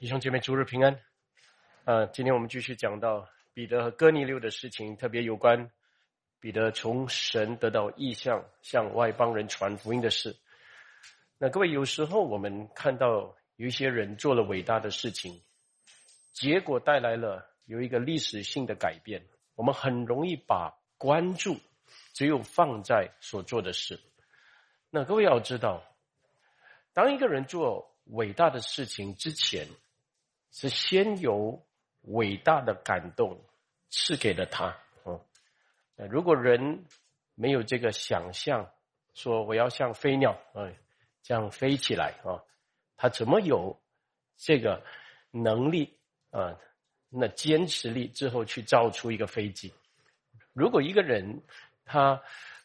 弟兄姐妹，主日平安。呃，今天我们继续讲到彼得和哥尼流的事情，特别有关彼得从神得到意向，向外邦人传福音的事。那各位，有时候我们看到有一些人做了伟大的事情，结果带来了有一个历史性的改变，我们很容易把关注只有放在所做的事。那各位要知道，当一个人做伟大的事情之前，是先有伟大的感动赐给了他。哦，如果人没有这个想象，说我要像飞鸟，哎，这样飞起来啊，他怎么有这个能力啊？那坚持力之后去造出一个飞机？如果一个人他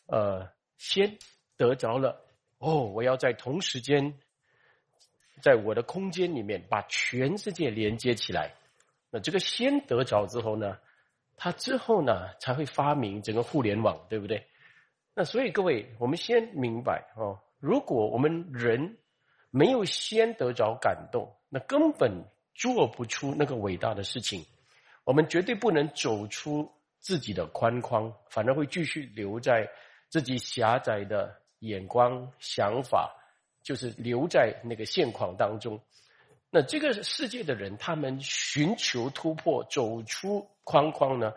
呃先得着了，哦，我要在同时间。在我的空间里面，把全世界连接起来。那这个先得着之后呢，他之后呢才会发明整个互联网，对不对？那所以各位，我们先明白哦，如果我们人没有先得着感动，那根本做不出那个伟大的事情。我们绝对不能走出自己的框框，反而会继续留在自己狭窄的眼光、想法。就是留在那个现况当中，那这个世界的人，他们寻求突破、走出框框呢，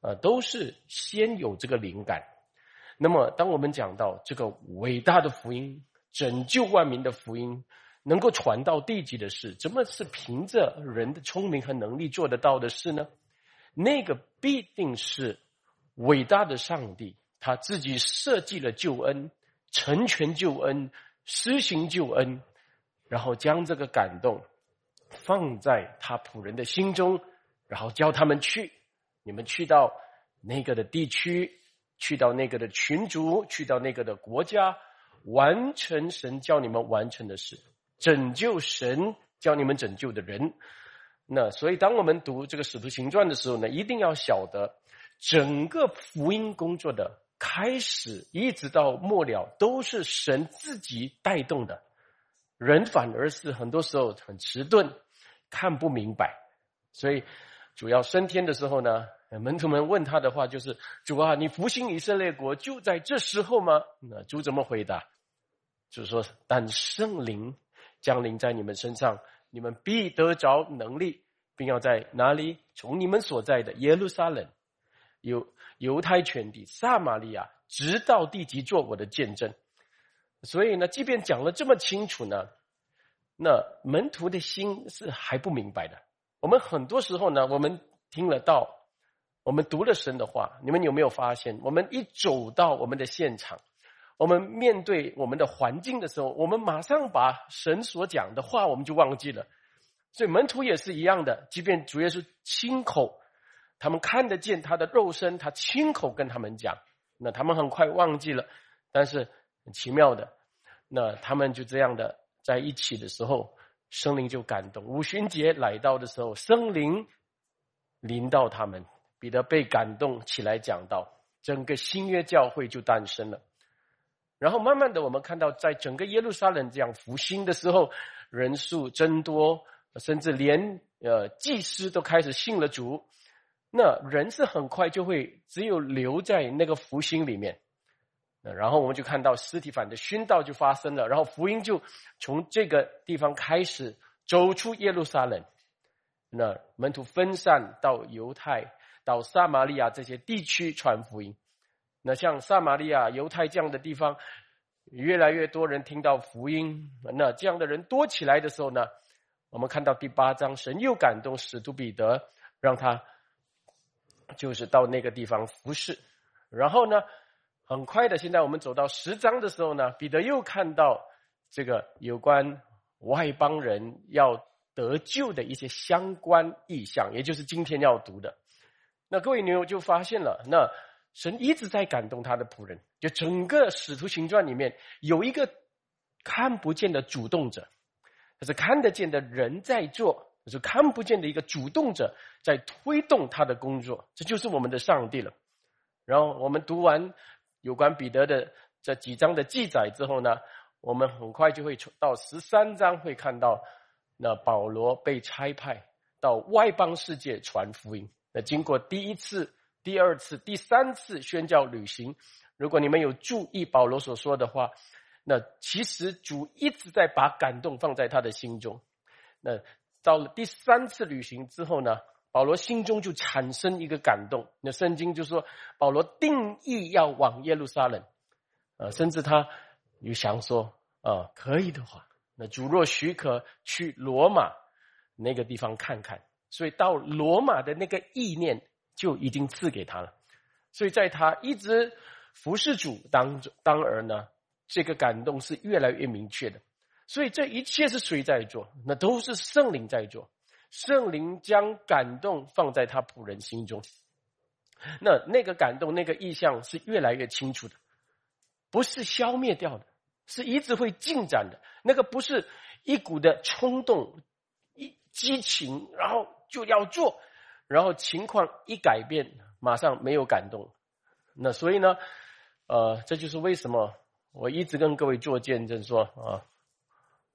呃，都是先有这个灵感。那么，当我们讲到这个伟大的福音、拯救万民的福音能够传到地极的事，怎么是凭着人的聪明和能力做得到的事呢？那个必定是伟大的上帝他自己设计了救恩，成全救恩。施行救恩，然后将这个感动放在他仆人的心中，然后叫他们去，你们去到那个的地区，去到那个的群族，去到那个的国家，完成神叫你们完成的事，拯救神叫你们拯救的人。那所以，当我们读这个使徒行传的时候呢，一定要晓得整个福音工作的。开始一直到末了，都是神自己带动的，人反而是很多时候很迟钝，看不明白。所以主要升天的时候呢，门徒们问他的话就是：“主啊，你复兴以色列国就在这时候吗？”那主怎么回答？就是说：“但圣灵降临在你们身上，你们必得着能力，并要在哪里？从你们所在的耶路撒冷有。”犹太全地、撒玛利亚，直到地极做我的见证。所以呢，即便讲了这么清楚呢，那门徒的心是还不明白的。我们很多时候呢，我们听了道，我们读了神的话，你们有没有发现，我们一走到我们的现场，我们面对我们的环境的时候，我们马上把神所讲的话，我们就忘记了。所以门徒也是一样的，即便主耶稣亲口。他们看得见他的肉身，他亲口跟他们讲，那他们很快忘记了。但是很奇妙的，那他们就这样的在一起的时候，圣灵就感动。五旬节来到的时候，圣灵临到他们，彼得被感动起来讲道，整个新约教会就诞生了。然后慢慢的，我们看到在整个耶路撒冷这样复兴的时候，人数增多，甚至连呃祭司都开始信了主。那人是很快就会只有留在那个福星里面，那然后我们就看到尸体反的殉道就发生了，然后福音就从这个地方开始走出耶路撒冷，那门徒分散到犹太、到撒玛利亚这些地区传福音。那像撒玛利亚、犹太这样的地方，越来越多人听到福音。那这样的人多起来的时候呢，我们看到第八章，神又感动使徒彼得，让他。就是到那个地方服侍，然后呢，很快的，现在我们走到十章的时候呢，彼得又看到这个有关外邦人要得救的一些相关意象，也就是今天要读的。那各位朋友就发现了，那神一直在感动他的仆人，就整个使徒行传里面有一个看不见的主动者，可是看得见的人在做。是看不见的一个主动者在推动他的工作，这就是我们的上帝了。然后我们读完有关彼得的这几章的记载之后呢，我们很快就会到十三章，会看到那保罗被差派到外邦世界传福音。那经过第一次、第二次、第三次宣教旅行，如果你们有注意保罗所说的话，那其实主一直在把感动放在他的心中。那到了第三次旅行之后呢，保罗心中就产生一个感动。那圣经就说保罗定义要往耶路撒冷，呃，甚至他有想说，啊，可以的话，那主若许可去罗马那个地方看看。所以到罗马的那个意念就已经赐给他了。所以在他一直服侍主当中，当儿呢，这个感动是越来越明确的。所以这一切是谁在做？那都是圣灵在做。圣灵将感动放在他仆人心中，那那个感动、那个意象是越来越清楚的，不是消灭掉的，是一直会进展的。那个不是一股的冲动、一激情，然后就要做，然后情况一改变，马上没有感动。那所以呢，呃，这就是为什么我一直跟各位做见证说啊。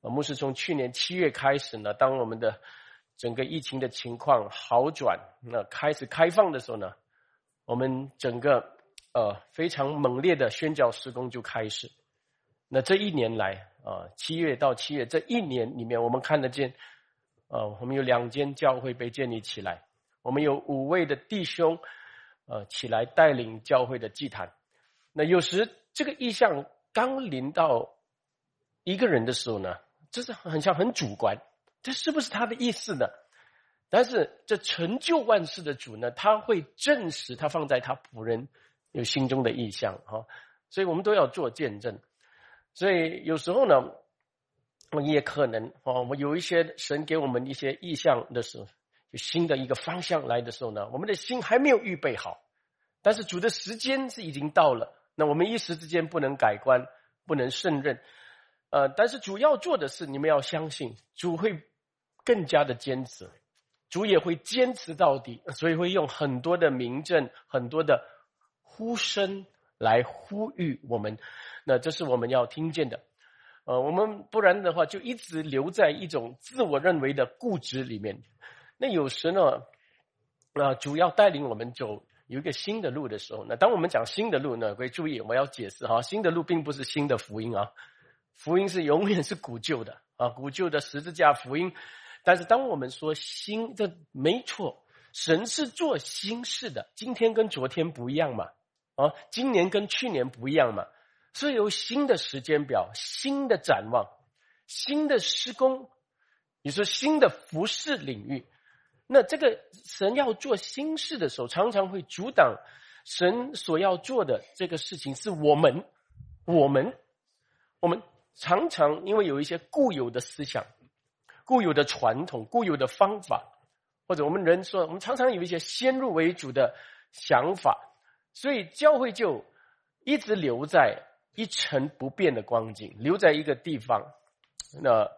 牧师从去年七月开始呢，当我们的整个疫情的情况好转，那开始开放的时候呢，我们整个呃非常猛烈的宣教施工就开始。那这一年来啊，七月到七月这一年里面，我们看得见，呃，我们有两间教会被建立起来，我们有五位的弟兄呃起来带领教会的祭坛。那有时这个意向刚临到一个人的时候呢。这是很像很主观，这是不是他的意思呢？但是这成就万事的主呢，他会证实他放在他仆人有心中的意向哈，所以我们都要做见证。所以有时候呢，我们也可能啊，我们有一些神给我们一些意向的时候，就新的一个方向来的时候呢，我们的心还没有预备好，但是主的时间是已经到了，那我们一时之间不能改观，不能胜任。呃，但是主要做的是，你们要相信主会更加的坚持，主也会坚持到底，所以会用很多的名证、很多的呼声来呼吁我们。那这是我们要听见的。呃，我们不然的话，就一直留在一种自我认为的固执里面。那有时呢，呃主要带领我们走有一个新的路的时候，那当我们讲新的路呢，各位注意我要解释哈，新的路并不是新的福音啊。福音是永远是古旧的啊，古旧的十字架福音。但是当我们说新，这没错，神是做新事的。今天跟昨天不一样嘛，啊，今年跟去年不一样嘛，是有新的时间表、新的展望、新的施工。你说新的服饰领域，那这个神要做新事的时候，常常会阻挡神所要做的这个事情。是我们，我们，我们。常常因为有一些固有的思想、固有的传统、固有的方法，或者我们人说，我们常常有一些先入为主的想法，所以教会就一直留在一成不变的光景，留在一个地方。那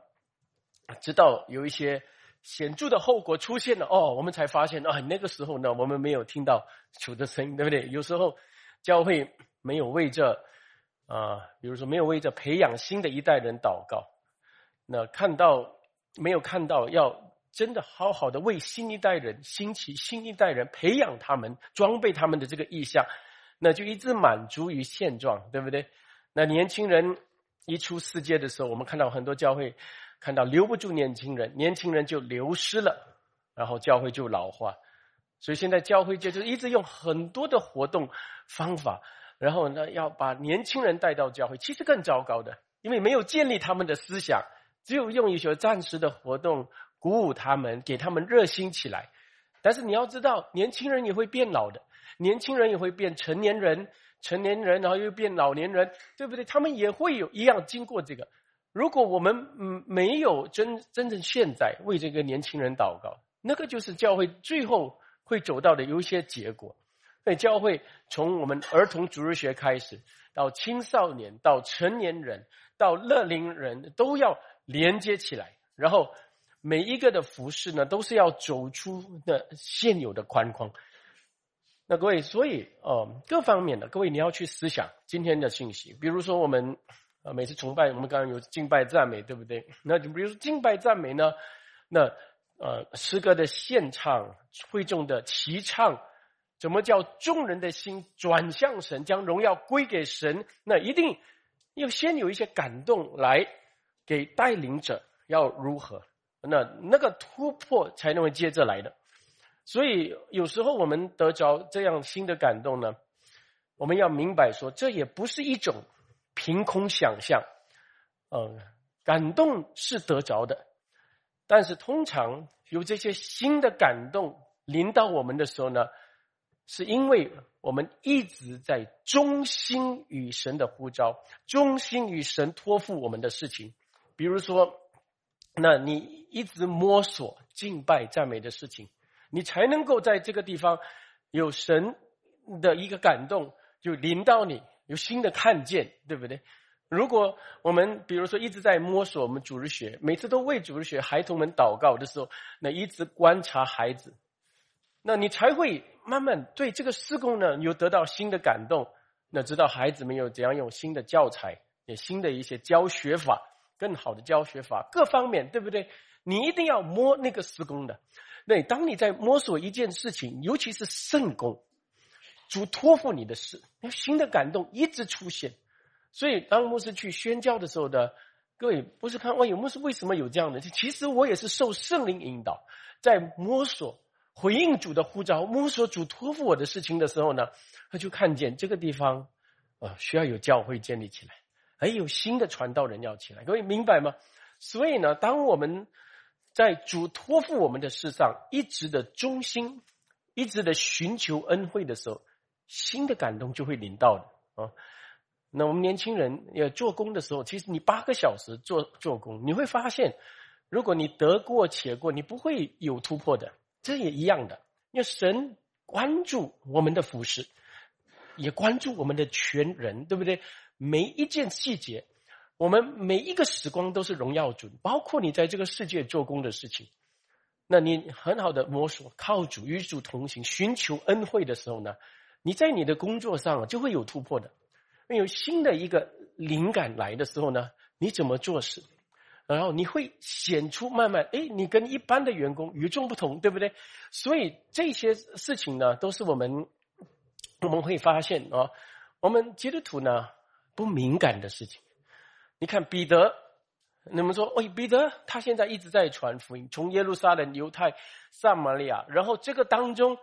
直到有一些显著的后果出现了，哦，我们才发现啊，那个时候呢，我们没有听到主的声音，对不对？有时候教会没有为这。啊，比如说没有为着培养新的一代人祷告，那看到没有看到要真的好好的为新一代人兴起新一代人培养他们装备他们的这个意向，那就一直满足于现状，对不对？那年轻人一出世界的时候，我们看到很多教会看到留不住年轻人，年轻人就流失了，然后教会就老化，所以现在教会界就一直用很多的活动方法。然后呢，要把年轻人带到教会，其实更糟糕的，因为没有建立他们的思想，只有用一些暂时的活动鼓舞他们，给他们热心起来。但是你要知道，年轻人也会变老的，年轻人也会变成年人，成年人然后又变老年人，对不对？他们也会有一样经过这个。如果我们嗯没有真真正现在为这个年轻人祷告，那个就是教会最后会走到的有一些结果。所以教会从我们儿童主日学开始，到青少年，到成年人，到乐龄人，都要连接起来。然后每一个的服饰呢，都是要走出的现有的框框。那各位，所以哦，各方面的各位，你要去思想今天的信息。比如说，我们呃每次崇拜，我们刚刚有敬拜赞美，对不对？那就比如说敬拜赞美呢，那呃诗歌的献唱、会众的齐唱，怎么叫众人的心转向神，将荣耀归给神？那一定要先有一些感动来给带领者要如何？那那个突破才能够接着来的。所以有时候我们得着这样新的感动呢，我们要明白说，这也不是一种凭空想象。嗯，感动是得着的，但是通常有这些新的感动临到我们的时候呢，是因为我们一直在忠心与神的呼召，忠心与神托付我们的事情。比如说，那你一直摸索敬拜赞美的事情。你才能够在这个地方有神的一个感动，就临到你，有新的看见，对不对？如果我们比如说一直在摸索我们主日学，每次都为主日学孩童们祷告的时候，那一直观察孩子，那你才会慢慢对这个施工呢又得到新的感动，那知道孩子们有怎样用新的教材，也新的一些教学法，更好的教学法，各方面，对不对？你一定要摸那个施工的。那当你在摸索一件事情，尤其是圣功，主托付你的事，那新的感动一直出现。所以当牧师去宣教的时候呢，各位不是看，哇，有牧师为什么有这样的？其实我也是受圣灵引导，在摸索回应主的呼召，摸索主托付我的事情的时候呢，他就看见这个地方啊，需要有教会建立起来，还有新的传道人要起来。各位明白吗？所以呢，当我们。在主托付我们的事上，一直的忠心，一直的寻求恩惠的时候，新的感动就会临到的啊。那我们年轻人要做工的时候，其实你八个小时做做工，你会发现，如果你得过且过，你不会有突破的。这也一样的，因为神关注我们的服饰，也关注我们的全人，对不对？每一件细节。我们每一个时光都是荣耀主，包括你在这个世界做工的事情。那你很好的摸索，靠主与主同行，寻求恩惠的时候呢，你在你的工作上就会有突破的。有新的一个灵感来的时候呢，你怎么做事？然后你会显出慢慢，哎，你跟一般的员工与众不同，对不对？所以这些事情呢，都是我们我们会发现啊，我们基督徒呢不敏感的事情。你看彼得，你们说，喂，彼得他现在一直在传福音，从耶路撒冷、犹太、撒玛利亚，然后这个当中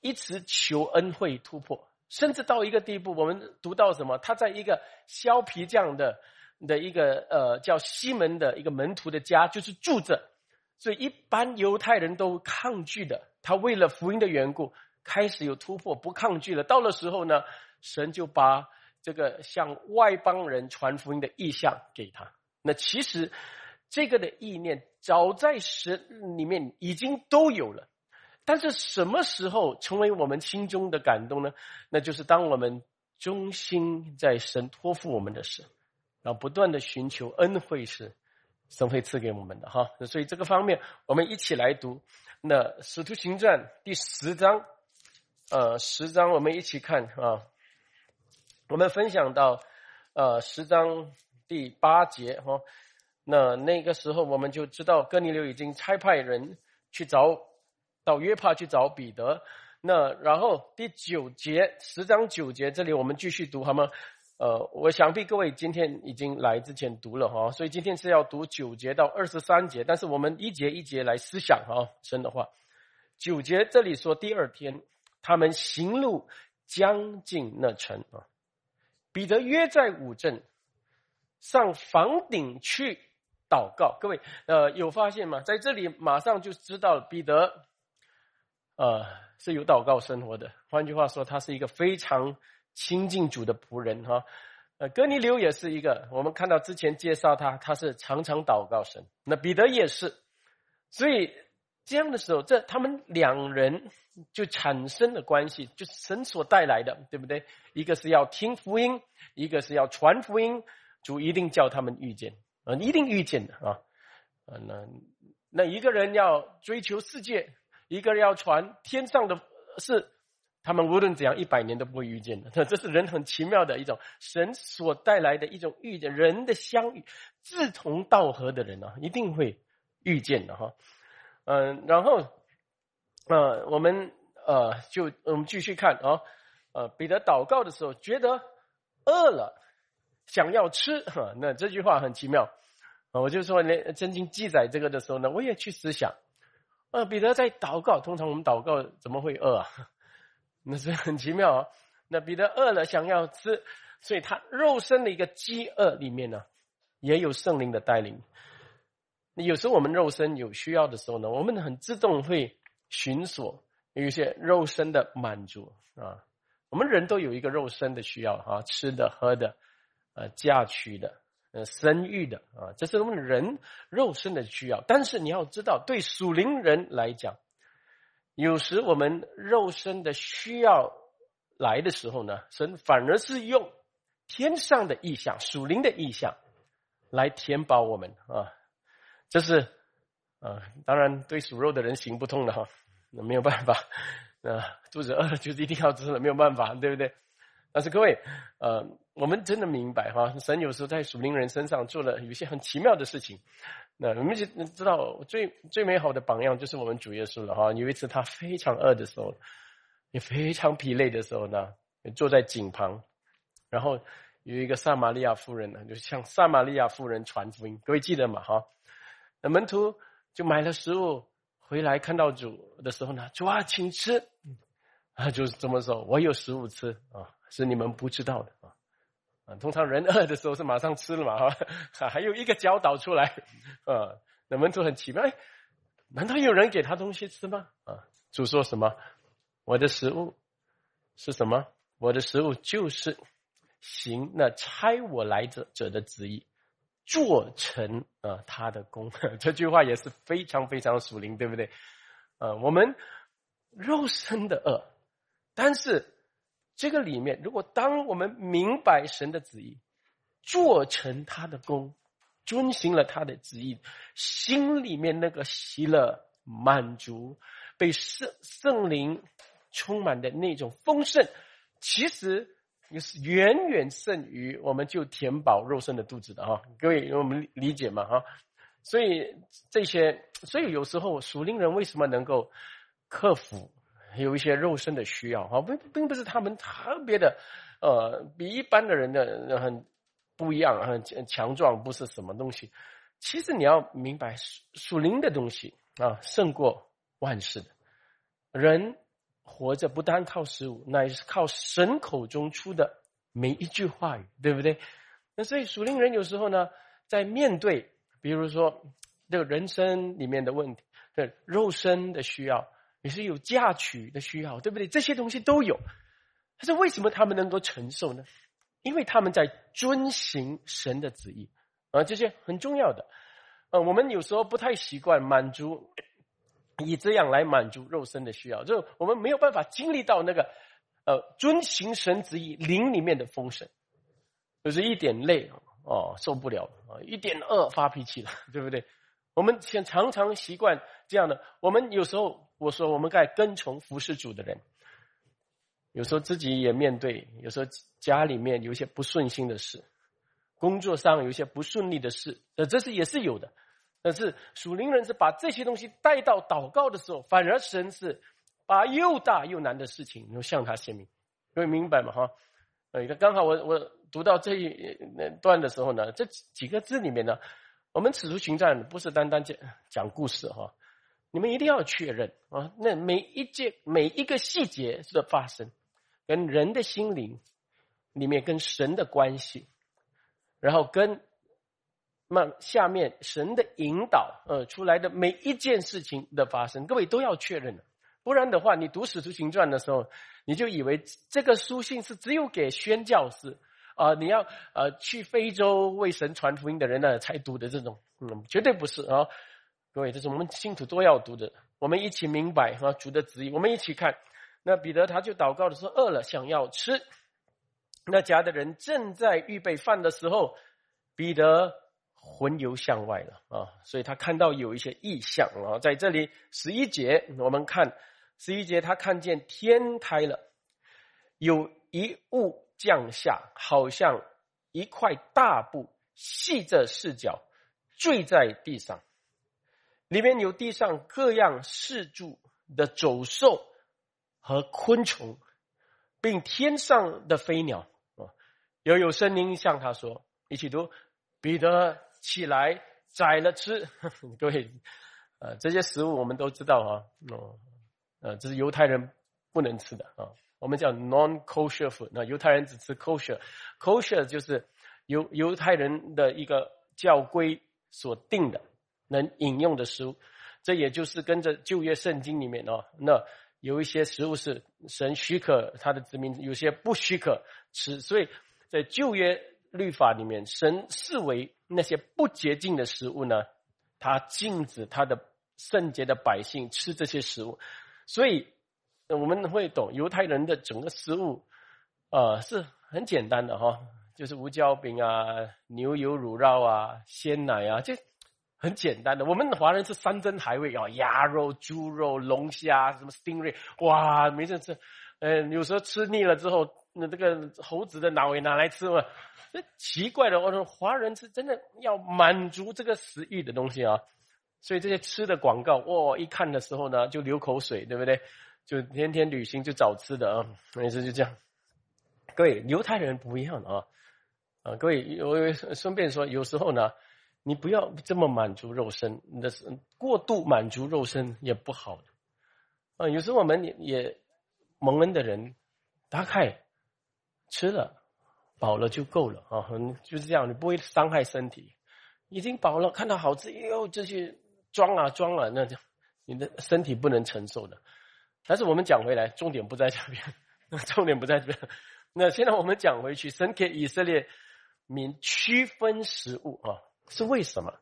一直求恩惠突破，甚至到一个地步，我们读到什么？他在一个削皮匠的的一个呃叫西门的一个门徒的家，就是住着，所以一般犹太人都抗拒的。他为了福音的缘故，开始有突破，不抗拒了。到了时候呢，神就把。这个向外邦人传福音的意向给他，那其实这个的意念早在神里面已经都有了，但是什么时候成为我们心中的感动呢？那就是当我们忠心在神托付我们的事，然后不断的寻求恩惠是，神会赐给我们的哈。所以这个方面，我们一起来读那《使徒行传》第十章，呃，十章我们一起看啊。我们分享到，呃，十章第八节哈，那那个时候我们就知道哥尼流已经差派人去找到约帕去找彼得，那然后第九节十章九节这里我们继续读好吗？呃，我想必各位今天已经来之前读了哈，所以今天是要读九节到二十三节，但是我们一节一节来思想哈，神的话，九节这里说第二天他们行路将近那城啊。彼得约在五镇上房顶去祷告。各位，呃，有发现吗？在这里马上就知道彼得，呃，是有祷告生活的。换句话说，他是一个非常亲近主的仆人哈。呃，哥尼流也是一个，我们看到之前介绍他，他是常常祷告神。那彼得也是，所以这样的时候，这他们两人。就产生了关系，就是神所带来的，对不对？一个是要听福音，一个是要传福音，主一定叫他们遇见啊，一定遇见的啊。啊，那那一个人要追求世界，一个人要传天上的事，他们无论怎样，一百年都不会遇见的。这是人很奇妙的一种神所带来的一种遇见，人的相遇，志同道合的人啊，一定会遇见的哈。嗯，然后呃，我们呃就我们继续看啊，呃，彼得祷告的时候觉得饿了，想要吃哈。那这句话很奇妙，我就说连圣经记载这个的时候呢，我也去思想。呃，彼得在祷告，通常我们祷告怎么会饿啊？那是很奇妙啊。那彼得饿了，想要吃，所以他肉身的一个饥饿里面呢，也有圣灵的带领。有时候我们肉身有需要的时候呢，我们很自动会寻索有一些肉身的满足啊。我们人都有一个肉身的需要啊，吃的、喝的，呃，嫁娶的。呃，生育的啊，这是我们人肉身的需要。但是你要知道，对属灵人来讲，有时我们肉身的需要来的时候呢，神反而是用天上的意象、属灵的意象来填饱我们啊。这是啊，当然对属肉的人行不通的哈，那没有办法啊，肚子饿了就是一定要吃了，没有办法，对不对？但是各位，呃，我们真的明白哈，神有时候在属灵人身上做了有些很奇妙的事情。那我们就知道最最美好的榜样就是我们主耶稣了哈。有一次他非常饿的时候，也非常疲累的时候呢，坐在井旁，然后有一个撒玛利亚妇人呢，就向撒玛利亚妇人传福音。各位记得吗？哈，那门徒就买了食物回来，看到主的时候呢，主啊，请吃，啊，就是这么说，我有食物吃啊。是你们不知道的啊，啊，通常人饿的时候是马上吃了嘛哈，还有一个教导出来，啊，那门徒很奇怪，难道有人给他东西吃吗？啊，主说什么？我的食物是什么？我的食物就是行那差我来者者的旨意，做成啊他的功。这句话也是非常非常属灵，对不对？呃，我们肉身的饿，但是。这个里面，如果当我们明白神的旨意，做成他的功，遵行了他的旨意，心里面那个喜乐、满足、被圣圣灵充满的那种丰盛，其实也是远远胜于我们就填饱肉身的肚子的哈。各位，我们理解嘛哈？所以这些，所以有时候属灵人为什么能够克服？有一些肉身的需要哈，并并不是他们特别的，呃，比一般的人的很不一样，很强壮，不是什么东西。其实你要明白，属灵的东西啊，胜过万事的。人活着不单靠食物，乃是靠神口中出的每一句话语，对不对？那所以属灵人有时候呢，在面对，比如说这个人生里面的问题，对肉身的需要。也是有嫁娶的需要，对不对？这些东西都有，但是为什么他们能够承受呢？因为他们在遵行神的旨意啊，这些很重要的。呃，我们有时候不太习惯满足，以这样来满足肉身的需要，就我们没有办法经历到那个呃遵行神旨意灵里面的丰盛，就是一点累哦受不了啊，一点饿发脾气了，对不对？我们先常常习惯这样的，我们有时候。我说，我们该跟从服侍主的人，有时候自己也面对，有时候家里面有一些不顺心的事，工作上有一些不顺利的事，呃，这是也是有的。但是属灵人是把这些东西带到祷告的时候，反而神是把又大又难的事情又向他显明，各位明白吗？哈，呃，刚好我我读到这一段的时候呢，这几个字里面呢，我们此处行战不是单单讲讲故事哈。你们一定要确认啊！那每一件、每一个细节的发生，跟人的心灵里面跟神的关系，然后跟那下面神的引导呃出来的每一件事情的发生，各位都要确认。不然的话，你读《使徒行传》的时候，你就以为这个书信是只有给宣教士啊，你要呃去非洲为神传福音的人呢才读的这种，嗯，绝对不是啊。各位，这是我们信徒都要读的。我们一起明白哈主的旨意。我们一起看，那彼得他就祷告的时候饿了，想要吃。那家的人正在预备饭的时候，彼得魂游向外了啊！所以他看到有一些异象啊。在这里十一节，我们看十一节，他看见天开了，有一物降下，好像一块大布，系着四角，坠在地上。里面有地上各样四柱的走兽和昆虫，并天上的飞鸟啊，又有声音向他说：“一起读，彼得起来宰了吃。”各位，呃，这些食物我们都知道啊，哦，呃，这是犹太人不能吃的啊。我们叫 non-kosher food，那犹太人只吃 kosher，kosher 就是犹犹太人的一个教规所定的能饮用的食物。这也就是跟着旧约圣经里面哦，那有一些食物是神许可他的子民，有些不许可吃。所以在旧约律法里面，神视为那些不洁净的食物呢，他禁止他的圣洁的百姓吃这些食物。所以。我们会懂犹太人的整个食物，呃，是很简单的哈，就是无椒饼啊、牛油乳酪啊、鲜奶啊，这很简单的。我们华人是山珍海味啊，鸭肉、猪肉、龙虾，什么 stingray，哇，没事吃。呃，有时候吃腻了之后，那这个猴子的脑也拿来吃嘛。这奇怪的，我说华人是真的要满足这个食欲的东西啊，所以这些吃的广告，哇，一看的时候呢，就流口水，对不对？就天天旅行就找吃的啊，每次就这样。各位犹太人不一样的啊，啊，各位我顺便说，有时候呢，你不要这么满足肉身，你的过度满足肉身也不好的。啊，有时候我们也也蒙恩的人，大概吃了饱了就够了啊，就是这样，你不会伤害身体。已经饱了，看到好吃，又这些装啊装啊，那就你的身体不能承受的。但是我们讲回来，重点不在这边，重点不在这边。那现在我们讲回去，神给以色列民区分食物啊，是为什么？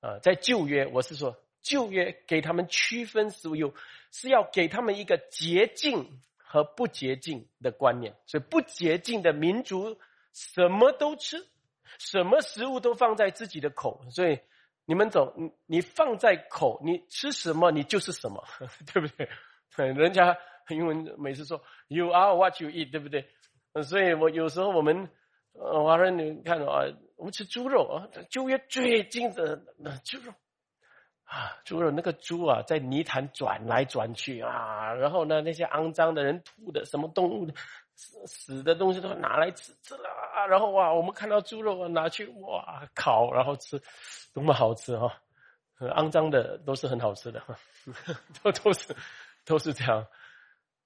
啊，在旧约，我是说旧约给他们区分食物，有是要给他们一个洁净和不洁净的观念。所以不洁净的民族什么都吃，什么食物都放在自己的口。所以你们走，你你放在口，你吃什么，你就是什么，对不对？人家英文每次说 “You are what you eat”，对不对？所以我有时候我们呃华人你看啊，我们吃猪肉啊，旧约最近的那猪肉啊，猪肉那个猪啊，在泥潭转来转去啊，然后呢，那些肮脏的人吐的什么动物死死的东西都拿来吃吃了啊，然后哇，我们看到猪肉拿去哇烤，然后吃，多么好吃哈！肮脏的都是很好吃的，都都是。都是这样，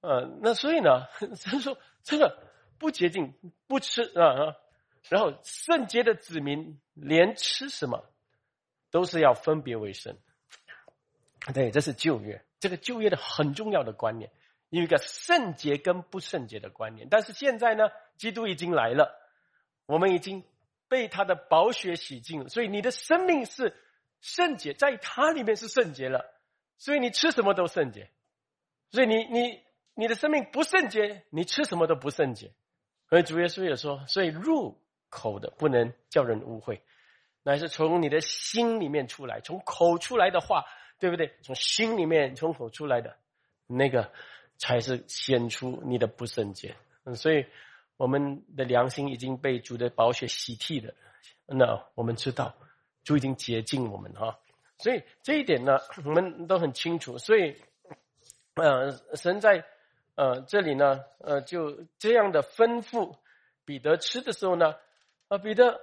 呃，那所以呢，他说这个不洁净不吃啊，然后圣洁的子民连吃什么都是要分别为圣。对，这是旧约，这个旧约的很重要的观念，有一个圣洁跟不圣洁的观念。但是现在呢，基督已经来了，我们已经被他的宝血洗净了，所以你的生命是圣洁，在他里面是圣洁了，所以你吃什么都圣洁。所以你你你的生命不圣洁，你吃什么都不圣洁。所以主耶稣也说，所以入口的不能叫人误会，乃是从你的心里面出来，从口出来的话，对不对？从心里面从口出来的那个，才是显出你的不圣洁。嗯，所以我们的良心已经被主的宝血洗替了。那我们知道，主已经洁净我们哈。所以这一点呢，我们都很清楚。所以。呃，神在呃这里呢，呃就这样的吩咐彼得吃的时候呢，啊彼得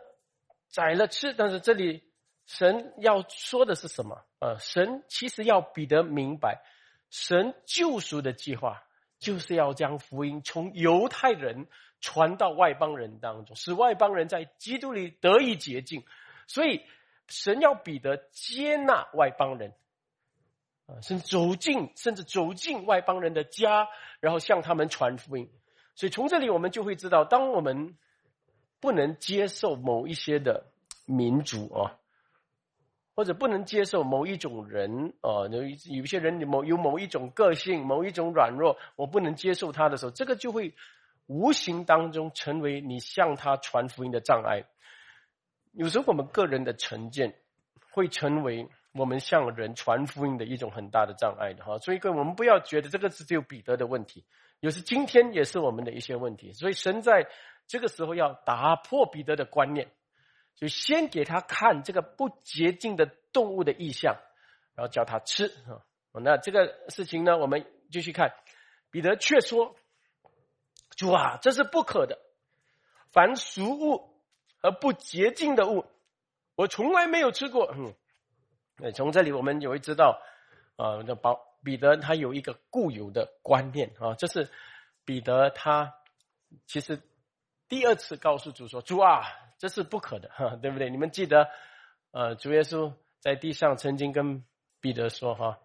宰了吃，但是这里神要说的是什么？啊，神其实要彼得明白，神救赎的计划就是要将福音从犹太人传到外邦人当中，使外邦人在基督里得以洁净，所以神要彼得接纳外邦人。啊，甚至走进，甚至走进外邦人的家，然后向他们传福音。所以从这里我们就会知道，当我们不能接受某一些的民族啊，或者不能接受某一种人啊，有有一些人某有某一种个性、某一种软弱，我不能接受他的时候，这个就会无形当中成为你向他传福音的障碍。有时候我们个人的成见会成为。我们向人传福音的一种很大的障碍的哈，所以各位，我们不要觉得这个是只有彼得的问题，有时今天也是我们的一些问题。所以神在这个时候要打破彼得的观念，就先给他看这个不洁净的动物的意象，然后叫他吃啊。那这个事情呢，我们继续看，彼得却说：“主啊，这是不可的。凡俗物和不洁净的物，我从来没有吃过。”嗯，那从这里我们就会知道，啊，那保彼得他有一个固有的观念啊，这是彼得他其实第二次告诉主说：“主啊，这是不可的，哈，对不对？”你们记得，呃，主耶稣在地上曾经跟彼得说：“哈。”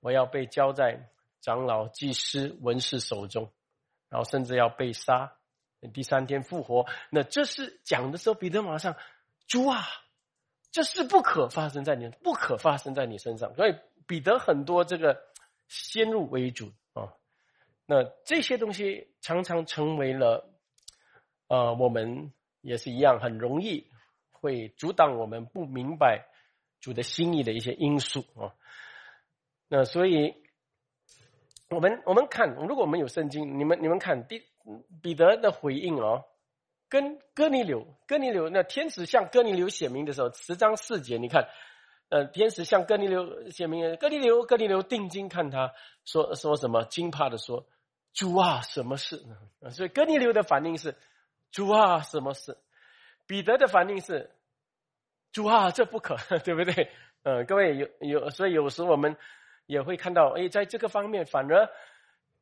我要被交在长老、祭司、文士手中，然后甚至要被杀，第三天复活。那这是讲的时候，彼得马上，主啊，这是不可发生在你，不可发生在你身上。所以彼得很多这个先入为主啊，那这些东西常常成为了，呃，我们也是一样，很容易会阻挡我们不明白主的心意的一些因素啊。那所以，我们我们看，如果我们有圣经，你们你们看，第彼得的回应哦，跟哥尼流，哥尼流那天使向哥尼流写明的时候，十章四节，你看，呃，天使向哥尼流写明，哥尼流哥尼流定睛看他，说说什么惊怕的说，主啊，什么事？所以哥尼流的反应是，主啊，什么事？彼得的反应是，主啊，这不可，对不对？呃，各位有有，所以有时我们。也会看到，哎，在这个方面，反而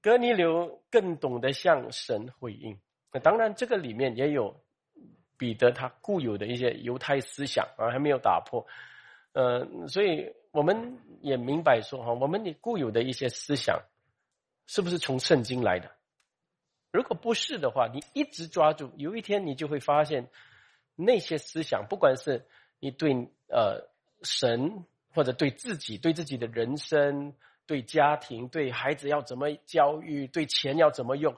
哥尼流更懂得向神回应。那当然，这个里面也有彼得他固有的一些犹太思想啊，还没有打破。呃，所以我们也明白说，哈，我们你固有的一些思想，是不是从圣经来的？如果不是的话，你一直抓住，有一天你就会发现，那些思想，不管是你对呃神。或者对自己、对自己的人生、对家庭、对孩子要怎么教育、对钱要怎么用，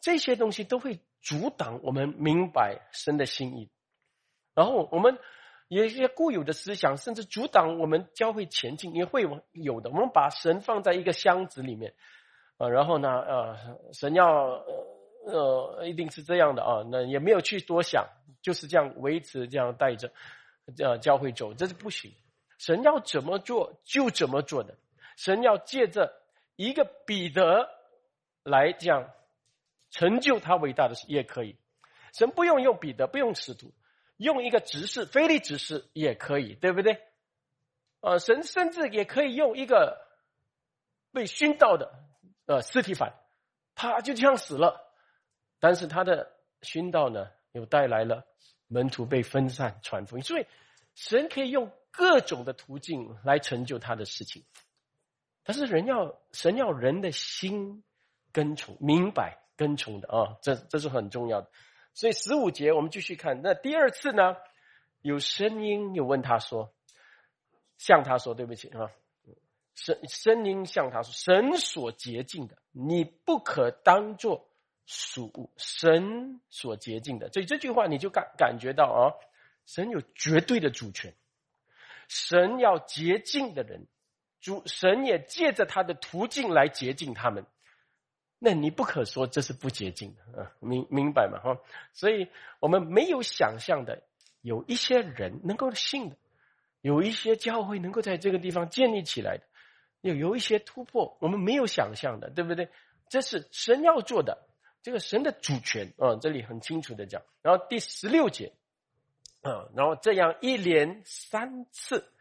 这些东西都会阻挡我们明白神的心意。然后我们有一些固有的思想，甚至阻挡我们教会前进，也会有的。我们把神放在一个箱子里面，呃，然后呢，呃，神要呃一定是这样的啊，那也没有去多想，就是这样维持这样带着呃教会走，这是不行。神要怎么做就怎么做的，神要借着一个彼得来这样成就他伟大的事也可以，神不用用彼得，不用使徒，用一个执事，非利执事也可以，对不对？呃，神甚至也可以用一个被熏到的呃尸体反，他就这样死了，但是他的熏道呢，又带来了门徒被分散传福音，所以神可以用。各种的途径来成就他的事情，但是人要神要人的心跟从明白跟从的啊，这这是很重要的。所以十五节我们继续看，那第二次呢，有声音又问他说，向他说对不起啊，声声音向他说，神所洁净的，你不可当作属，神所洁净的。所以这句话你就感感觉到啊，神有绝对的主权。神要洁净的人，主神也借着他的途径来洁净他们。那你不可说这是不洁净的啊，明明白吗？哈，所以我们没有想象的，有一些人能够信的，有一些教会能够在这个地方建立起来的，有有一些突破，我们没有想象的，对不对？这是神要做的，这个神的主权啊，这里很清楚的讲。然后第十六节。啊，然后这样一连三次，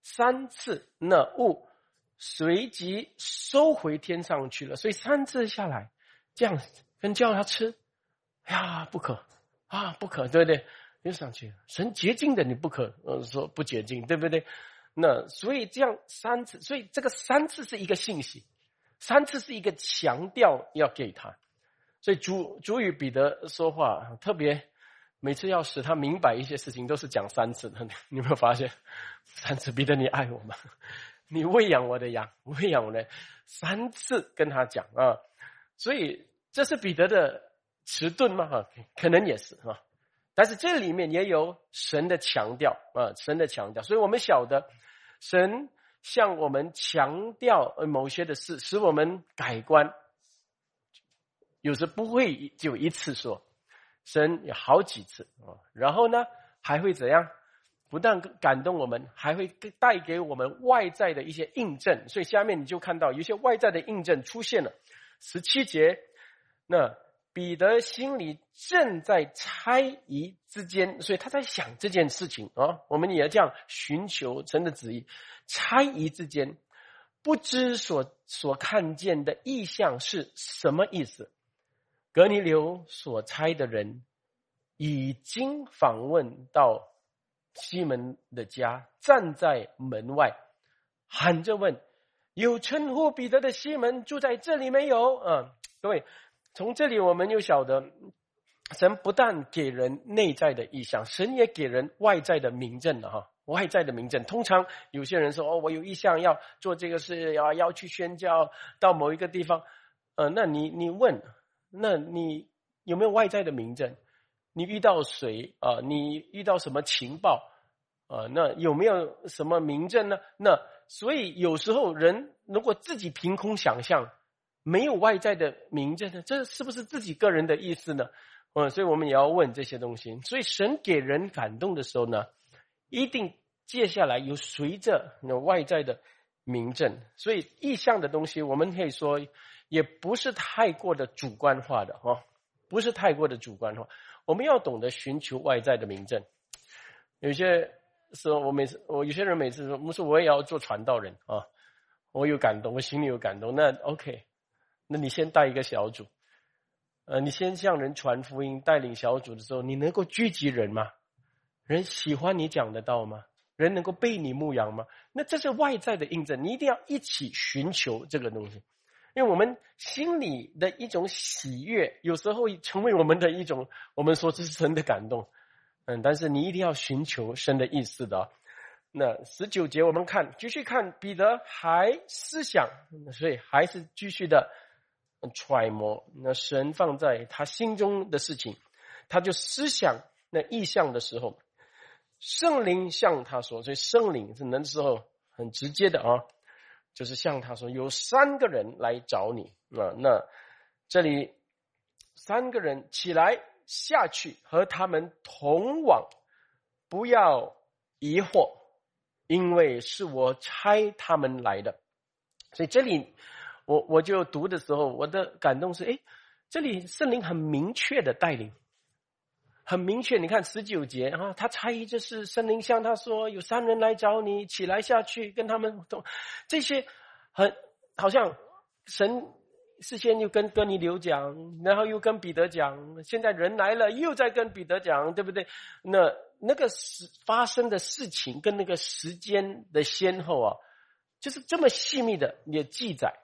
三次那物随即收回天上去了。所以三次下来，这样跟叫他吃，呀，不可啊，不可，对不对？又上去，神洁净的你不可，呃，说不洁净，对不对？那所以这样三次，所以这个三次是一个信息，三次是一个强调要给他。所以主主与彼得说话特别。每次要使他明白一些事情，都是讲三次的。你有没有发现？三次彼得，你爱我吗？你喂养我的羊，喂养我的三次跟他讲啊。所以这是彼得的迟钝吗？哈，可能也是啊。但是这里面也有神的强调啊，神的强调。所以我们晓得，神向我们强调某些的事，使我们改观。有时不会就一次说。神有好几次啊，然后呢还会怎样不但感动我们，还会带给我们外在的一些印证。所以下面你就看到有些外在的印证出现了。十七节，那彼得心里正在猜疑之间，所以他在想这件事情啊。我们也要这样寻求神的旨意，猜疑之间，不知所所看见的意象是什么意思。格尼流所猜的人已经访问到。西门的家站在门外，喊着问：“有称呼彼得的西门住在这里没有？”啊，各位，从这里我们又晓得，神不但给人内在的意向，神也给人外在的明证了哈。外在的明证，通常有些人说：“哦，我有意向要做这个事，要要去宣教到某一个地方。”呃，那你你问，那你有没有外在的明证？你遇到谁啊？你遇到什么情报啊？那有没有什么明证呢？那所以有时候人如果自己凭空想象，没有外在的明证呢，这是不是自己个人的意思呢？嗯，所以我们也要问这些东西。所以神给人感动的时候呢，一定接下来有随着那外在的明证。所以意向的东西，我们可以说也不是太过的主观化的哈，不是太过的主观化。我们要懂得寻求外在的明证。有些时候，我每次我有些人每次说，不是我也要做传道人啊，我有感动，我心里有感动。那 OK，那你先带一个小组，呃，你先向人传福音，带领小组的时候，你能够聚集人吗？人喜欢你讲的道吗？人能够被你牧养吗？那这是外在的印证，你一定要一起寻求这个东西。因为我们心里的一种喜悦，有时候成为我们的一种，我们说这是神的感动，嗯，但是你一定要寻求神的意思的。那十九节我们看，继续看彼得还思想，所以还是继续的揣摩那神放在他心中的事情，他就思想那意象的时候，圣灵向他说，所以圣灵是那时候很直接的啊。就是向他说，有三个人来找你啊。那这里三个人起来下去和他们同往，不要疑惑，因为是我差他们来的。所以这里我我就读的时候，我的感动是：哎，这里圣灵很明确的带领，很明确。你看十九节啊，他猜疑这是圣灵向他说，有三人来找你，起来下去跟他们同这些。很好像神事先又跟跟尼流讲，然后又跟彼得讲，现在人来了又在跟彼得讲，对不对？那那个事发生的事情跟那个时间的先后啊，就是这么细密的也记载，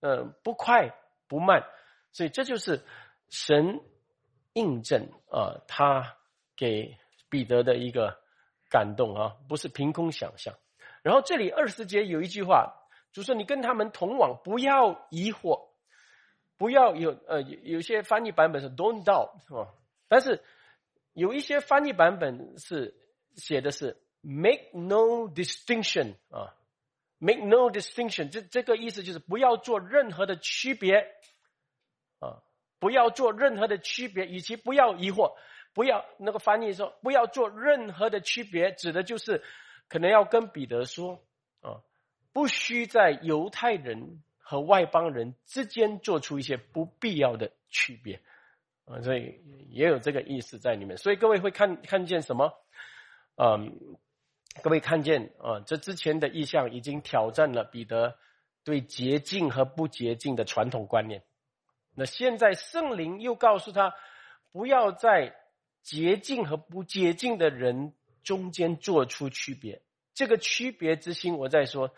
嗯，不快不慢，所以这就是神印证啊，他给彼得的一个感动啊，不是凭空想象。然后这里二十节有一句话。就说你跟他们同往，不要疑惑，不要有呃有有些翻译版本是 don't doubt 是吧？但是有一些翻译版本是写的是 make no distinction 啊，make no distinction，这这个意思就是不要做任何的区别，不要做任何的区别，与其不要疑惑，不要那个翻译说不要做任何的区别，指的就是可能要跟彼得说啊。不需在犹太人和外邦人之间做出一些不必要的区别啊，所以也有这个意思在里面。所以各位会看看见什么？嗯，各位看见啊，这之前的意象已经挑战了彼得对洁净和不洁净的传统观念。那现在圣灵又告诉他，不要在洁净和不洁净的人中间做出区别。这个区别之心，我在说。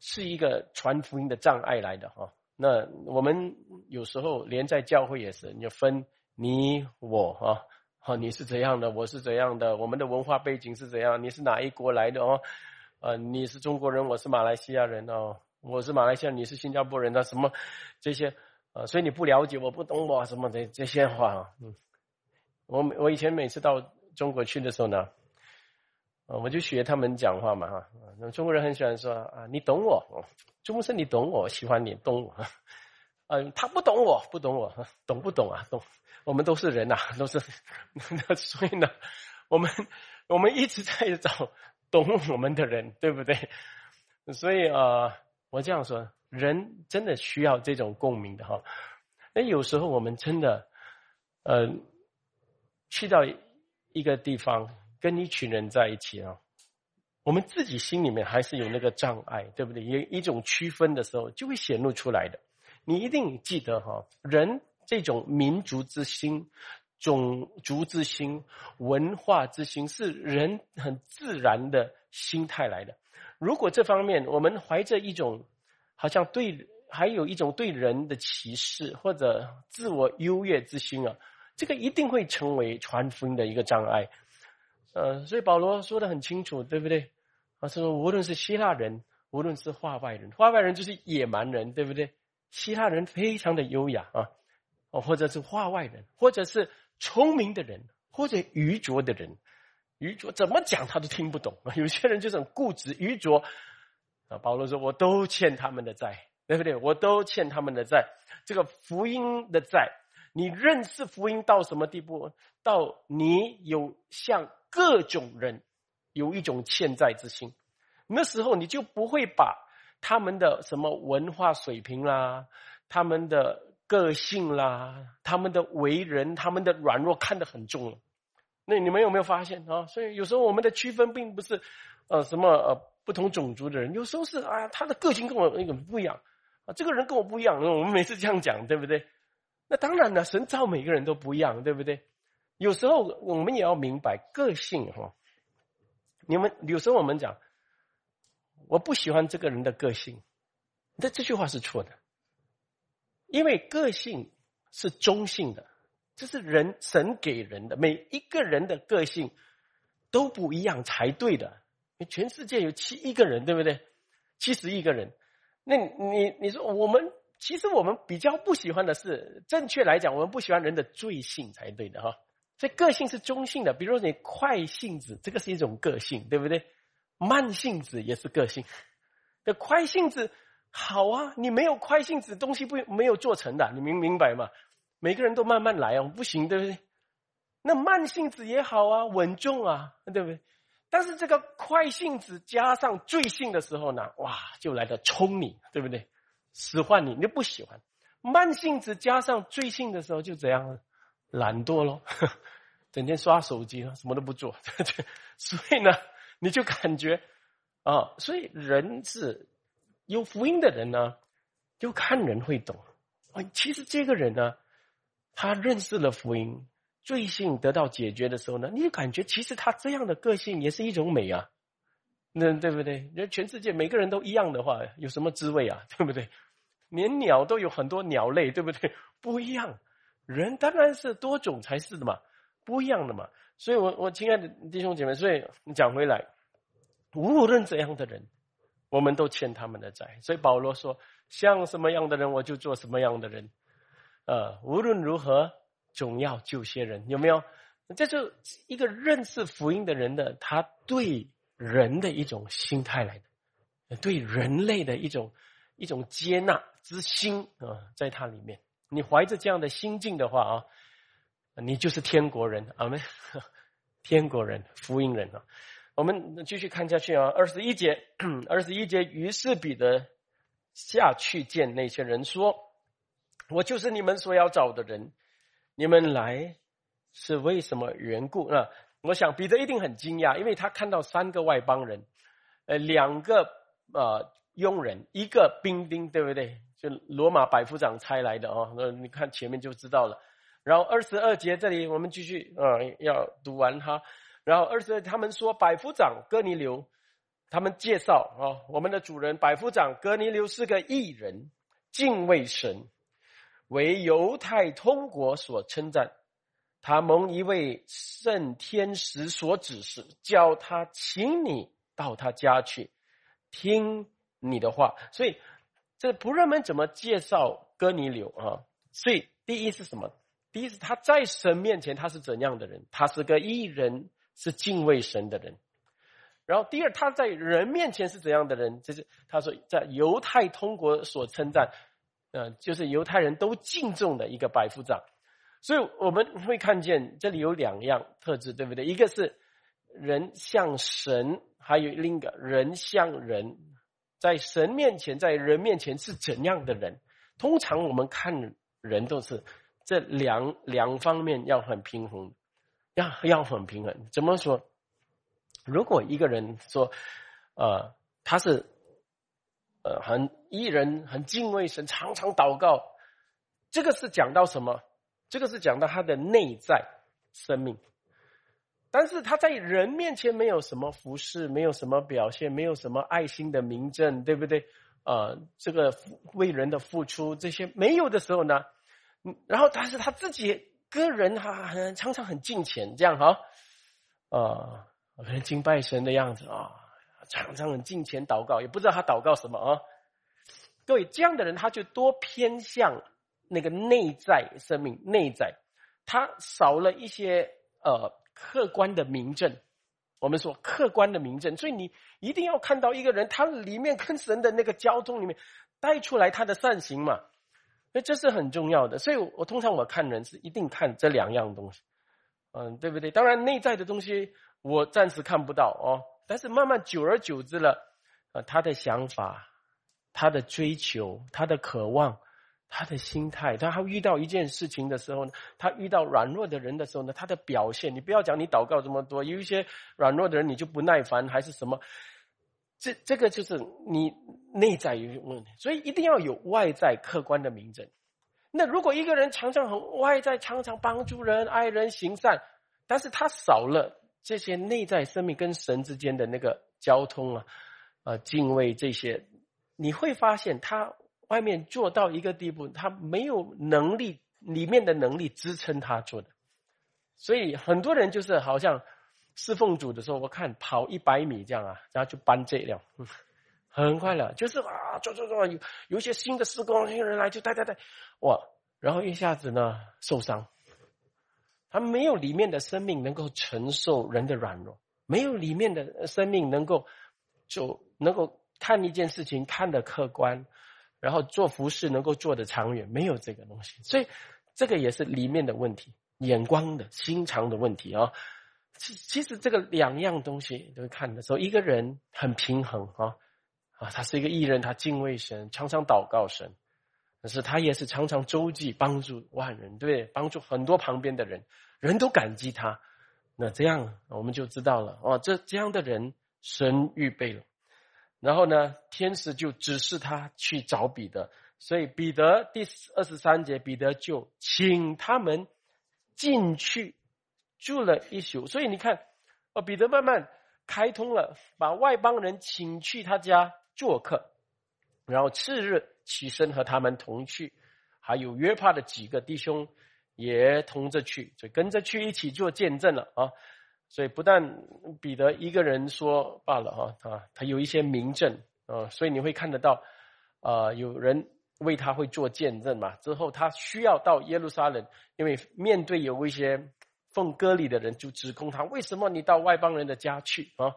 是一个传福音的障碍来的哈。那我们有时候连在教会也是，你就分你我哈，哈你是怎样的，我是怎样的，我们的文化背景是怎样，你是哪一国来的哦？呃，你是中国人，我是马来西亚人哦，我是马来西亚，你是新加坡人的，什么这些啊？所以你不了解，我不懂我什么的这些话。嗯，我我以前每次到中国去的时候呢。啊，我就学他们讲话嘛哈，那中国人很喜欢说啊，你懂我，中国生你懂我，喜欢你懂我，嗯，他不懂我，不懂我，懂不懂啊？懂，我们都是人呐，都是，所以呢，我们我们一直在找懂我们的人，对不对？所以啊，我这样说，人真的需要这种共鸣的哈。那有时候我们真的，呃，去到一个地方，跟一群人在一起啊，我们自己心里面还是有那个障碍，对不对？有一种区分的时候，就会显露出来的。你一定记得哈，人这种民族之心、种族之心、文化之心，是人很自然的心态来的。如果这方面我们怀着一种好像对。还有一种对人的歧视或者自我优越之心啊，这个一定会成为传福音的一个障碍。呃，所以保罗说的很清楚，对不对？他说，无论是希腊人，无论是化外人，化外人就是野蛮人，对不对？希腊人非常的优雅啊，哦，或者是化外人，或者是聪明的人，或者愚拙的人，愚拙怎么讲他都听不懂。有些人就是很固执、愚拙保罗说，我都欠他们的债。对不对？我都欠他们的债，这个福音的债，你认识福音到什么地步？到你有向各种人有一种欠债之心，那时候你就不会把他们的什么文化水平啦、他们的个性啦、他们的为人、他们的软弱看得很重了。那你们有没有发现啊？所以有时候我们的区分并不是呃什么呃不同种族的人，有时候是啊他的个性跟我那个不一样。啊，这个人跟我不一样，我们每次这样讲，对不对？那当然了，神造每个人都不一样，对不对？有时候我们也要明白个性哈。你们有时候我们讲，我不喜欢这个人的个性，那这句话是错的，因为个性是中性的，这是人神给人的，每一个人的个性都不一样才对的。全世界有七亿个人，对不对？七十亿个人。那你你说我们其实我们比较不喜欢的是，正确来讲，我们不喜欢人的罪性才对的哈。所以个性是中性的，比如说你快性子，这个是一种个性，对不对？慢性子也是个性。那快性子好啊，你没有快性子，东西不没有做成的，你明明白吗？每个人都慢慢来啊，不行，对不对？那慢性子也好啊，稳重啊，对不对？但是这个快性子加上罪性的时候呢，哇，就来的冲你，对不对？使唤你，你就不喜欢。慢性子加上罪性的时候，就怎样？懒惰咯，整天刷手机什么都不做。所以呢，你就感觉啊，所以人是有福音的人呢，就看人会懂。啊，其实这个人呢，他认识了福音。罪性得到解决的时候呢，你就感觉其实他这样的个性也是一种美啊，那对不对？人全世界每个人都一样的话，有什么滋味啊？对不对？连鸟都有很多鸟类，对不对？不一样，人当然是多种才是的嘛，不一样的嘛。所以，我我亲爱的弟兄姐妹，所以讲回来，无论怎样的人，我们都欠他们的债。所以保罗说，像什么样的人，我就做什么样的人。呃，无论如何。总要救些人，有没有？这就一个认识福音的人的，他对人的一种心态来的，对人类的一种一种接纳之心啊，在他里面。你怀着这样的心境的话啊，你就是天国人，阿门。天国人，福音人啊。我们继续看下去啊，二十一节，二十一节，于是彼得下去见那些人说：“我就是你们所要找的人。”你们来是为什么缘故？啊我想彼得一定很惊讶，因为他看到三个外邦人，呃，两个呃佣人，一个兵丁，对不对？就罗马百夫长差来的哦。那你看前面就知道了。然后二十二节这里我们继续啊，要读完哈。然后二十二，他们说百夫长哥尼流，他们介绍啊，我们的主人百夫长哥尼流是个异人，敬畏神。为犹太通国所称赞，他蒙一位圣天使所指示，叫他请你到他家去，听你的话。所以，这仆人们怎么介绍哥尼流啊？所以，第一是什么？第一是他在神面前他是怎样的人？他是个艺人，是敬畏神的人。然后，第二他在人面前是怎样的人？就是他说，在犹太通国所称赞。呃，就是犹太人都敬重的一个百夫长，所以我们会看见这里有两样特质，对不对？一个是人像神还有另一个人像人，在神面前，在人面前是怎样的人？通常我们看人都是这两两方面要很平衡，要要很平衡。怎么说？如果一个人说，呃，他是呃很艺人，很敬畏神，常常祷告，这个是讲到什么？这个是讲到他的内在生命。但是他在人面前没有什么服饰，没有什么表现，没有什么爱心的名证，对不对？呃，这个为人的付出这些没有的时候呢，然后但是他自己个人哈，很常常很敬虔，这样哈，啊，可能敬拜神的样子啊，常常很敬虔祷告，也不知道他祷告什么啊。各位这样的人，他就多偏向那个内在生命，内在他少了一些呃。客观的名证，我们说客观的名证，所以你一定要看到一个人，他里面跟神的那个交通里面带出来他的善行嘛，那这是很重要的。所以我通常我看人是一定看这两样东西，嗯，对不对？当然内在的东西我暂时看不到哦，但是慢慢久而久之了，呃，他的想法、他的追求、他的渴望。他的心态，他遇到一件事情的时候呢，他遇到软弱的人的时候呢，他的表现，你不要讲你祷告这么多，有一些软弱的人你就不耐烦还是什么，这这个就是你内在有问题，所以一定要有外在客观的明证。那如果一个人常常很外在，常常帮助人、爱人、行善，但是他少了这些内在生命跟神之间的那个交通啊，啊，敬畏这些，你会发现他。外面做到一个地步，他没有能力，里面的能力支撑他做的，所以很多人就是好像侍奉主的时候，我看跑一百米这样啊，然后就搬这辆，很快了，就是啊，做做做，有有一些新的施工，新人来就带带带，哇，然后一下子呢受伤，他没有里面的生命能够承受人的软弱，没有里面的生命能够就能够看一件事情看得客观。然后做服饰能够做的长远，没有这个东西，所以这个也是里面的问题，眼光的心肠的问题啊。其其实这个两样东西都看的时候，一个人很平衡啊啊，他是一个艺人，他敬畏神，常常祷告神，可是他也是常常周济帮助万人，对，帮助很多旁边的人，人都感激他。那这样我们就知道了哦，这这样的人神预备了。然后呢，天使就指示他去找彼得，所以彼得第二十三节，彼得就请他们进去住了一宿。所以你看，哦，彼得慢慢开通了，把外邦人请去他家做客，然后次日起身和他们同去，还有约帕的几个弟兄也同着去，就跟着去一起做见证了啊。所以不但彼得一个人说罢了哈，他他有一些名证啊，所以你会看得到，啊，有人为他会做见证嘛。之后他需要到耶路撒冷，因为面对有一些奉割礼的人，就指控他为什么你到外邦人的家去啊？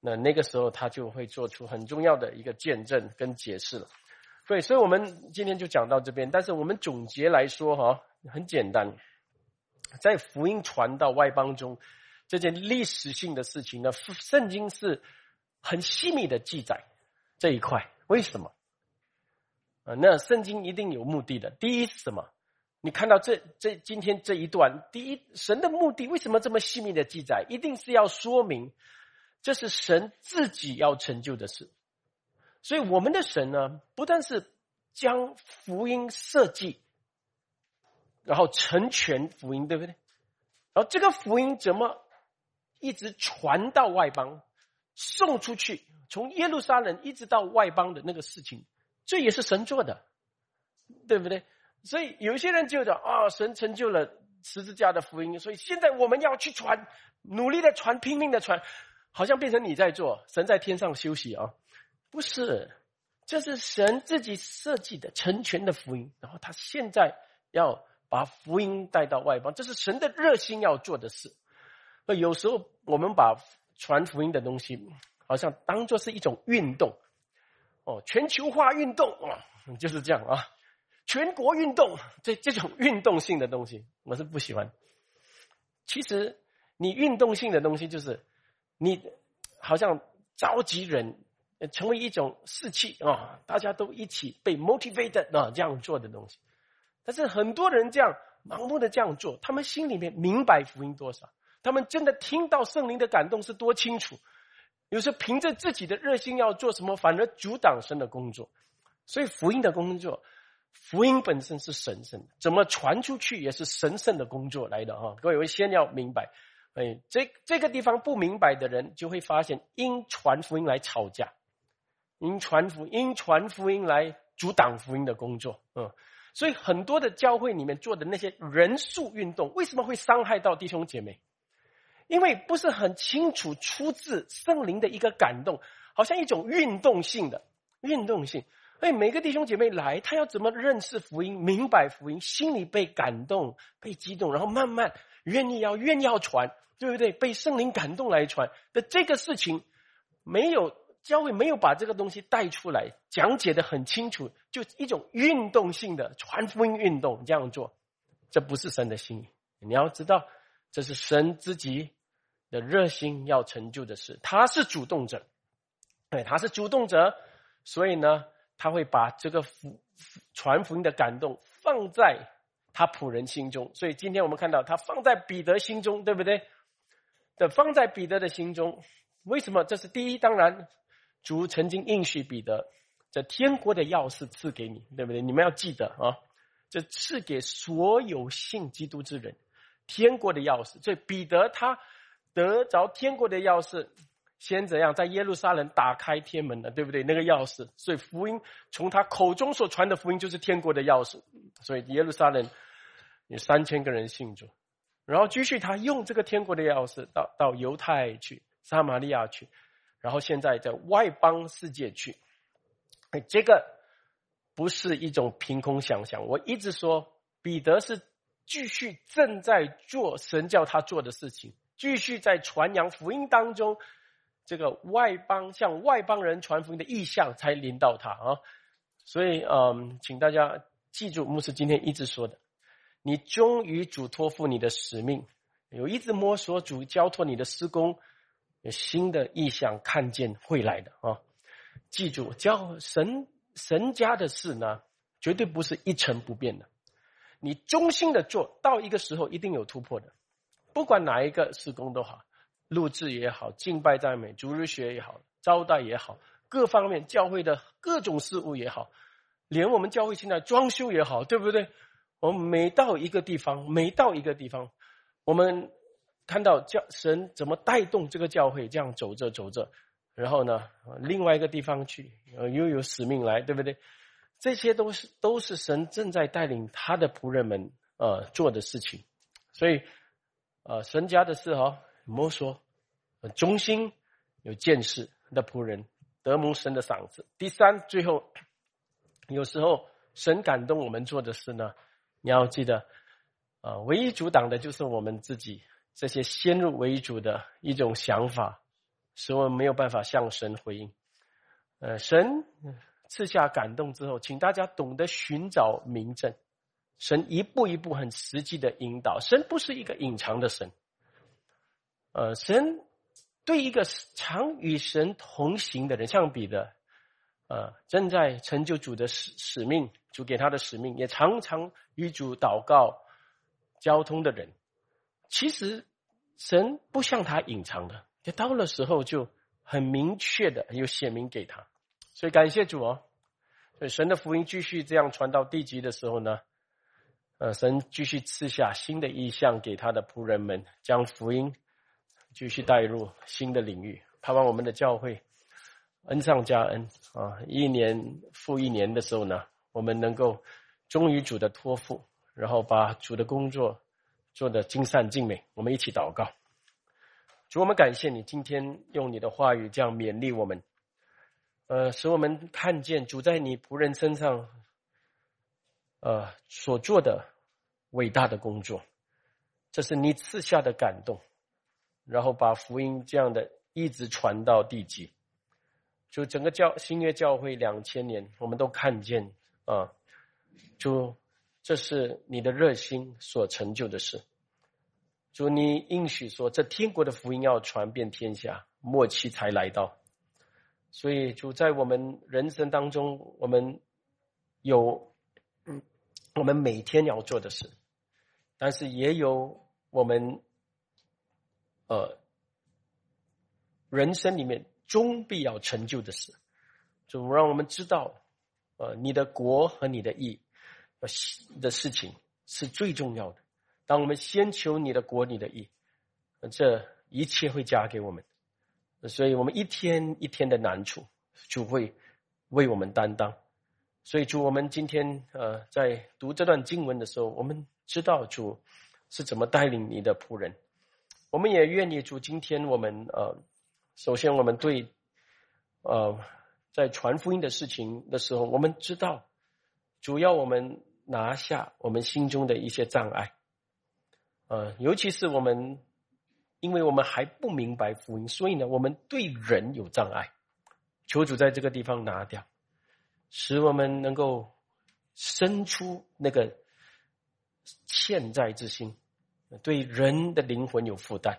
那那个时候他就会做出很重要的一个见证跟解释了。对，所以我们今天就讲到这边，但是我们总结来说哈，很简单，在福音传到外邦中。这件历史性的事情呢，圣经是很细密的记载这一块。为什么？啊，那圣经一定有目的的。第一是什么？你看到这这今天这一段，第一，神的目的为什么这么细密的记载？一定是要说明这是神自己要成就的事。所以我们的神呢，不但是将福音设计，然后成全福音，对不对？然后这个福音怎么？一直传到外邦，送出去，从耶路撒冷一直到外邦的那个事情，这也是神做的，对不对？所以有些人就讲啊，神成就了十字架的福音，所以现在我们要去传，努力的传，拼命的传，好像变成你在做，神在天上休息啊？不是，这是神自己设计的成全的福音，然后他现在要把福音带到外邦，这是神的热心要做的事。那有时候我们把传福音的东西，好像当做是一种运动，哦，全球化运动啊，就是这样啊，全国运动，这这种运动性的东西，我是不喜欢。其实你运动性的东西，就是你好像召集人，成为一种士气啊，大家都一起被 motivated 啊这样做的东西。但是很多人这样盲目的这样做，他们心里面明白福音多少？他们真的听到圣灵的感动是多清楚？有时候凭着自己的热心要做什么，反而阻挡神的工作。所以福音的工作，福音本身是神圣的，怎么传出去也是神圣的工作来的啊！各位先要明白，哎，这这个地方不明白的人就会发现，因传福音来吵架，因传福因传福音来阻挡福音的工作，嗯。所以很多的教会里面做的那些人数运动，为什么会伤害到弟兄姐妹？因为不是很清楚出自圣灵的一个感动，好像一种运动性的运动性。哎，每个弟兄姐妹来，他要怎么认识福音、明白福音，心里被感动、被激动，然后慢慢愿意要愿意要传，对不对？被圣灵感动来传的这个事情，没有。教会没有把这个东西带出来，讲解的很清楚，就一种运动性的传福音运动这样做，这不是神的心意。你要知道，这是神自己的热心要成就的事，他是主动者，对，他是主动者，所以呢，他会把这个福传福音的感动放在他仆人心中。所以今天我们看到他放在彼得心中，对不对？的放在彼得的心中，为什么？这是第一，当然。主曾经应许彼得，这天国的钥匙赐给你，对不对？你们要记得啊，这赐给所有信基督之人，天国的钥匙。所以彼得他得着天国的钥匙，先怎样在耶路撒冷打开天门的，对不对？那个钥匙，所以福音从他口中所传的福音就是天国的钥匙。所以耶路撒冷有三千个人信主，然后继续他用这个天国的钥匙到到犹太去，撒玛利亚去。然后现在在外邦世界去，这个不是一种凭空想象。我一直说，彼得是继续正在做神叫他做的事情，继续在传扬福音当中，这个外邦向外邦人传福音的意向才临到他啊。所以，嗯，请大家记住，牧师今天一直说的，你终于主托付你的使命，有一直摸索主交托你的施工。新的意向，看见会来的啊！记住，教神神家的事呢，绝对不是一成不变的。你忠心的做到一个时候，一定有突破的。不管哪一个施工都好，录制也好，敬拜赞美、逐日学也好，招待也好，各方面教会的各种事物也好，连我们教会现在装修也好，对不对？我们每到一个地方，每到一个地方，我们。看到教神怎么带动这个教会这样走着走着，然后呢，另外一个地方去，呃，又有使命来，对不对？这些都是都是神正在带领他的仆人们呃做的事情，所以，呃，神家的事哈，莫说，忠心有见识的仆人得蒙神的赏赐。第三，最后，有时候神感动我们做的事呢，你要记得，啊，唯一阻挡的就是我们自己。这些先入为主的一种想法，使我们没有办法向神回应。呃，神赐下感动之后，请大家懂得寻找明证。神一步一步很实际的引导。神不是一个隐藏的神。呃，神对一个常与神同行的人，像彼得，呃，正在成就主的使使命，主给他的使命，也常常与主祷告、交通的人。其实，神不像他隐藏的，就到了时候就很明确的有显明给他，所以感谢主哦。所以神的福音继续这样传到地极的时候呢，呃，神继续赐下新的意象给他的仆人们，将福音继续带入新的领域，盼望我们的教会恩上加恩啊，一年复一年的时候呢，我们能够忠于主的托付，然后把主的工作。做的尽善尽美，我们一起祷告。主，我们感谢你今天用你的话语这样勉励我们，呃，使我们看见主在你仆人身上，呃所做的伟大的工作，这是你赐下的感动，然后把福音这样的一直传到地极，就整个教新约教会两千年，我们都看见啊，就。这是你的热心所成就的事。主，你应许说，这天国的福音要传遍天下，末期才来到。所以就在我们人生当中，我们有我们每天要做的事，但是也有我们呃人生里面终必要成就的事，就让我们知道，呃，你的国和你的义呃的事情是最重要的。当我们先求你的国、你的义，这一切会加给我们。所以我们一天一天的难处，就会为我们担当。所以主，我们今天呃在读这段经文的时候，我们知道主是怎么带领你的仆人。我们也愿意主，今天我们呃，首先我们对呃在传福音的事情的时候，我们知道主要我们拿下我们心中的一些障碍，呃，尤其是我们。因为我们还不明白福音，所以呢，我们对人有障碍。求主在这个地方拿掉，使我们能够生出那个欠债之心，对人的灵魂有负担。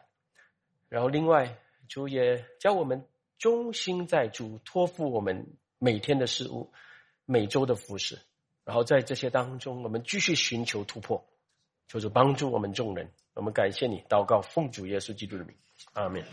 然后，另外，主也教我们忠心在主，托付我们每天的事物、每周的服饰。然后在这些当中，我们继续寻求突破，就是帮助我们众人。我们感谢你，祷告奉主耶稣基督的名，阿门。